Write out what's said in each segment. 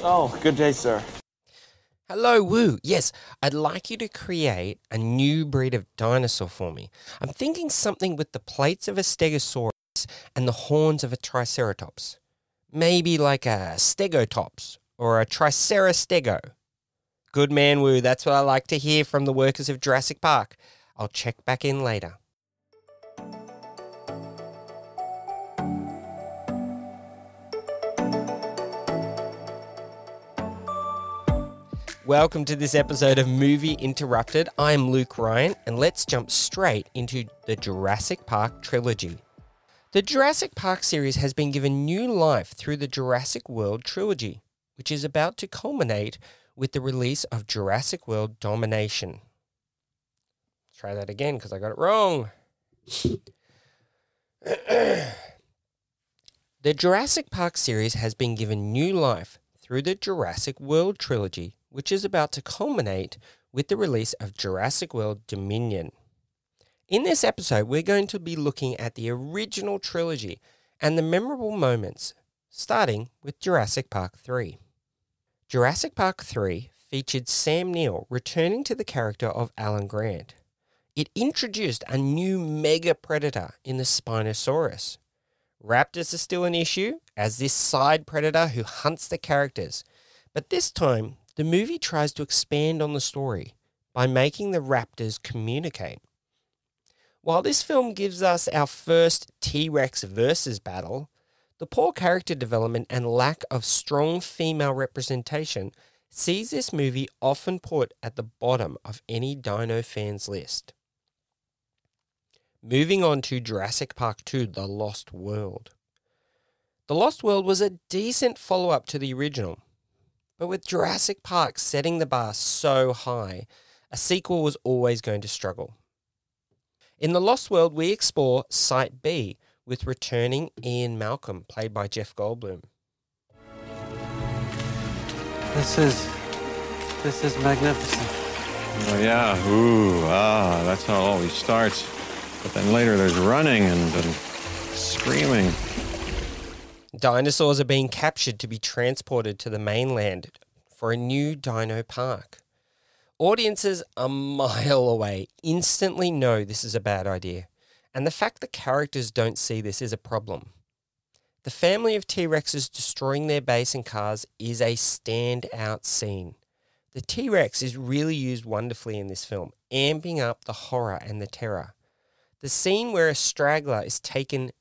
Oh, good day, sir. Hello, Wu. Yes, I'd like you to create a new breed of dinosaur for me. I'm thinking something with the plates of a stegosaurus and the horns of a triceratops. Maybe like a stegotops or a tricerastego. Good man, Wu. That's what I like to hear from the workers of Jurassic Park. I'll check back in later. Welcome to this episode of Movie Interrupted. I'm Luke Ryan, and let's jump straight into the Jurassic Park trilogy. The Jurassic Park series has been given new life through the Jurassic World trilogy, which is about to culminate with the release of Jurassic World Domination. Try that again because I got it wrong. the Jurassic Park series has been given new life through the Jurassic World trilogy, which is about to culminate with the release of Jurassic World Dominion. In this episode, we're going to be looking at the original trilogy and the memorable moments, starting with Jurassic Park 3. Jurassic Park 3 featured Sam Neill returning to the character of Alan Grant. It introduced a new mega predator in the Spinosaurus. Raptors are still an issue as this side predator who hunts the characters, but this time the movie tries to expand on the story by making the raptors communicate. While this film gives us our first T Rex versus battle, the poor character development and lack of strong female representation sees this movie often put at the bottom of any dino fan's list. Moving on to Jurassic Park 2 The Lost World. The Lost World was a decent follow up to the original, but with Jurassic Park setting the bar so high, a sequel was always going to struggle. In The Lost World, we explore Site B with returning Ian Malcolm, played by Jeff Goldblum. This is. This is magnificent. Oh, yeah. Ooh, ah, that's how it always starts. But then later there's running and, and screaming. Dinosaurs are being captured to be transported to the mainland for a new dino park. Audiences a mile away instantly know this is a bad idea, and the fact that characters don't see this is a problem. The family of T Rexes destroying their base and cars is a standout scene. The T Rex is really used wonderfully in this film, amping up the horror and the terror. The scene where a straggler is taken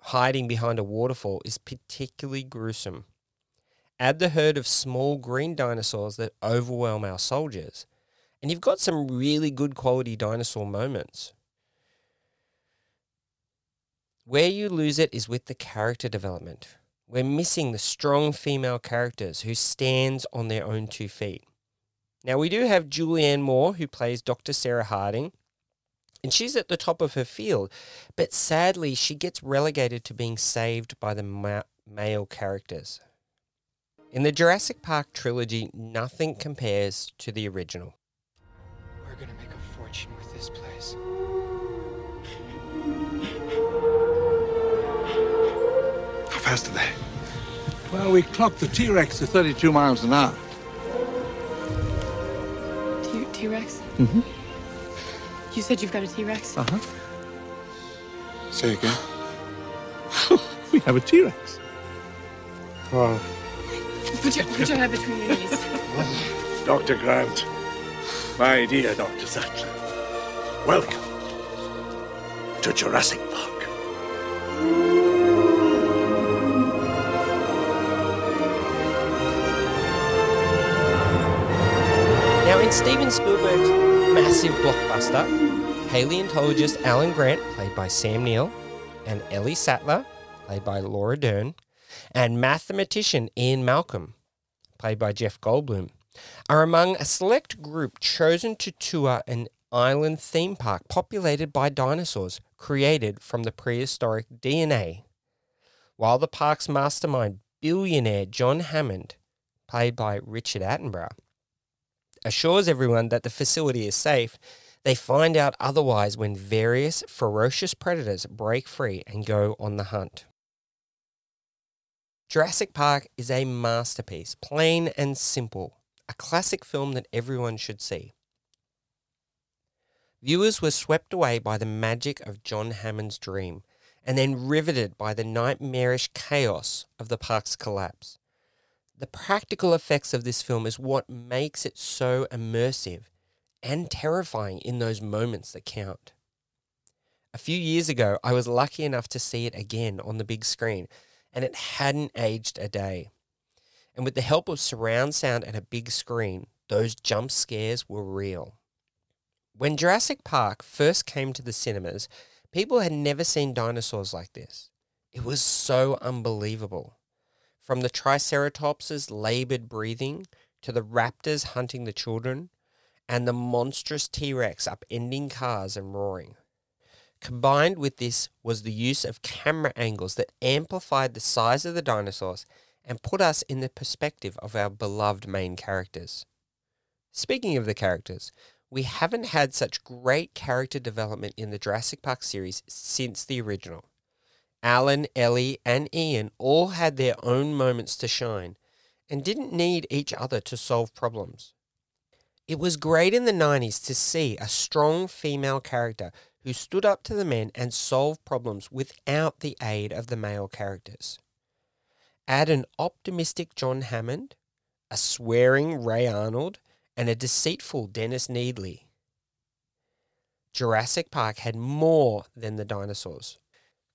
hiding behind a waterfall is particularly gruesome. Add the herd of small green dinosaurs that overwhelm our soldiers, and you've got some really good quality dinosaur moments. Where you lose it is with the character development. We're missing the strong female characters who stands on their own two feet. Now we do have Julianne Moore who plays Dr. Sarah Harding, and she's at the top of her field, but sadly she gets relegated to being saved by the ma- male characters. In the Jurassic Park trilogy, nothing compares to the original. We're gonna make a fortune with this place. How fast are they? Well, we clocked the T-Rex to 32 miles an hour. T- T-Rex? Mm-hmm. You said you've got a T-Rex? Uh-huh. Say again. We have a T-Rex. Wow. Put your, put your head between your knees. Dr. Grant. My dear Dr. Sattler. Welcome to Jurassic Park. Now, in Steven Spielberg's massive blockbuster, paleontologist Alan Grant, played by Sam Neill, and Ellie Sattler, played by Laura Dern, and mathematician Ian Malcolm, played by Jeff Goldblum, are among a select group chosen to tour an island theme park populated by dinosaurs created from the prehistoric DNA. While the park's mastermind, billionaire John Hammond, played by Richard Attenborough, assures everyone that the facility is safe, they find out otherwise when various ferocious predators break free and go on the hunt. Jurassic Park is a masterpiece, plain and simple, a classic film that everyone should see. Viewers were swept away by the magic of John Hammond's dream and then riveted by the nightmarish chaos of the park's collapse. The practical effects of this film is what makes it so immersive and terrifying in those moments that count. A few years ago, I was lucky enough to see it again on the big screen, and it hadn't aged a day. And with the help of surround sound and a big screen, those jump scares were real. When Jurassic Park first came to the cinemas, people had never seen dinosaurs like this. It was so unbelievable. From the Triceratops' labored breathing to the raptors hunting the children, and the monstrous T Rex upending cars and roaring. Combined with this was the use of camera angles that amplified the size of the dinosaurs and put us in the perspective of our beloved main characters. Speaking of the characters, we haven't had such great character development in the Jurassic Park series since the original. Alan, Ellie, and Ian all had their own moments to shine and didn't need each other to solve problems. It was great in the 90s to see a strong female character who stood up to the men and solved problems without the aid of the male characters. Add an optimistic John Hammond, a swearing Ray Arnold, and a deceitful Dennis Nedry. Jurassic Park had more than the dinosaurs.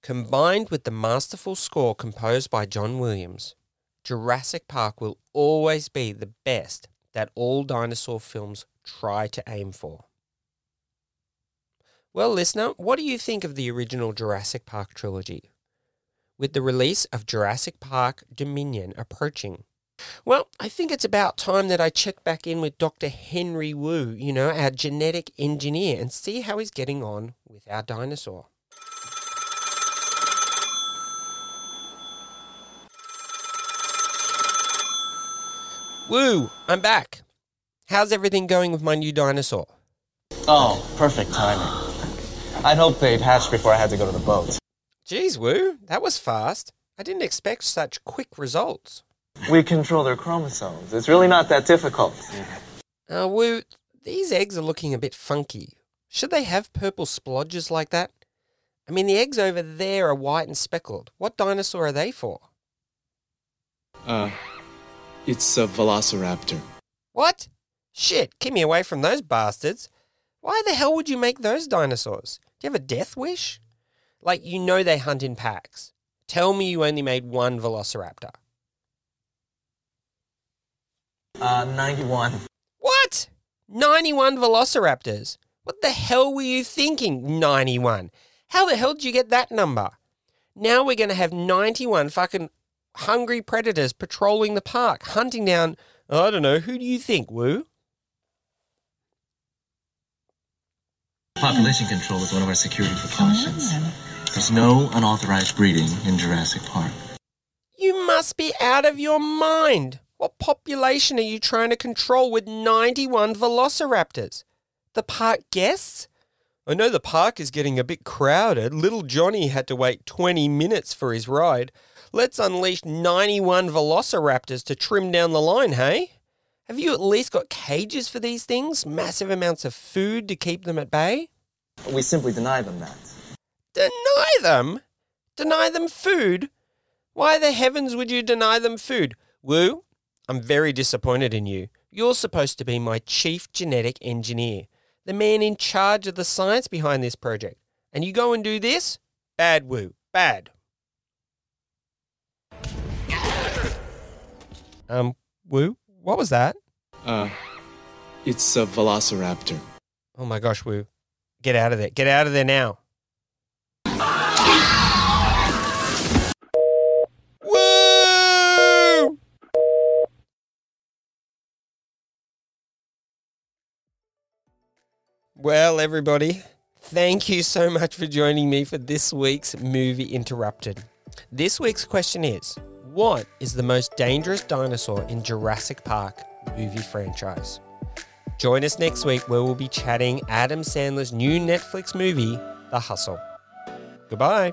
Combined with the masterful score composed by John Williams, Jurassic Park will always be the best that all dinosaur films try to aim for. Well, listener, what do you think of the original Jurassic Park trilogy? With the release of Jurassic Park Dominion approaching, well, I think it's about time that I check back in with Dr. Henry Wu, you know, our genetic engineer, and see how he's getting on with our dinosaur. Wu, I'm back. How's everything going with my new dinosaur? Oh, perfect timing. I'd hoped they'd hatch before I had to go to the boat. Geez, Wu, that was fast. I didn't expect such quick results. We control their chromosomes. It's really not that difficult. Uh, Wu, these eggs are looking a bit funky. Should they have purple splodges like that? I mean, the eggs over there are white and speckled. What dinosaur are they for? Uh, it's a velociraptor. What? Shit, keep me away from those bastards. Why the hell would you make those dinosaurs? Do you have a death wish? Like, you know they hunt in packs. Tell me you only made one velociraptor. Uh, 91. What? 91 velociraptors? What the hell were you thinking, 91? How the hell did you get that number? Now we're going to have 91 fucking hungry predators patrolling the park, hunting down, I don't know, who do you think, Wu? Population control is one of our security precautions. There's no unauthorized breeding in Jurassic Park. You must be out of your mind. What population are you trying to control with 91 velociraptors? The park guests? I know the park is getting a bit crowded. Little Johnny had to wait 20 minutes for his ride. Let's unleash 91 velociraptors to trim down the line, hey? Have you at least got cages for these things? Massive amounts of food to keep them at bay? We simply deny them that. Deny them? Deny them food? Why the heavens would you deny them food? Wu, I'm very disappointed in you. You're supposed to be my chief genetic engineer, the man in charge of the science behind this project. And you go and do this? Bad, Wu. Bad. Um, Wu, what was that? Uh, it's a velociraptor. Oh my gosh, Wu. Get out of there. Get out of there now. Wu! Well, everybody, thank you so much for joining me for this week's Movie Interrupted. This week's question is What is the most dangerous dinosaur in Jurassic Park movie franchise? Join us next week where we'll be chatting Adam Sandler's new Netflix movie, The Hustle. Goodbye.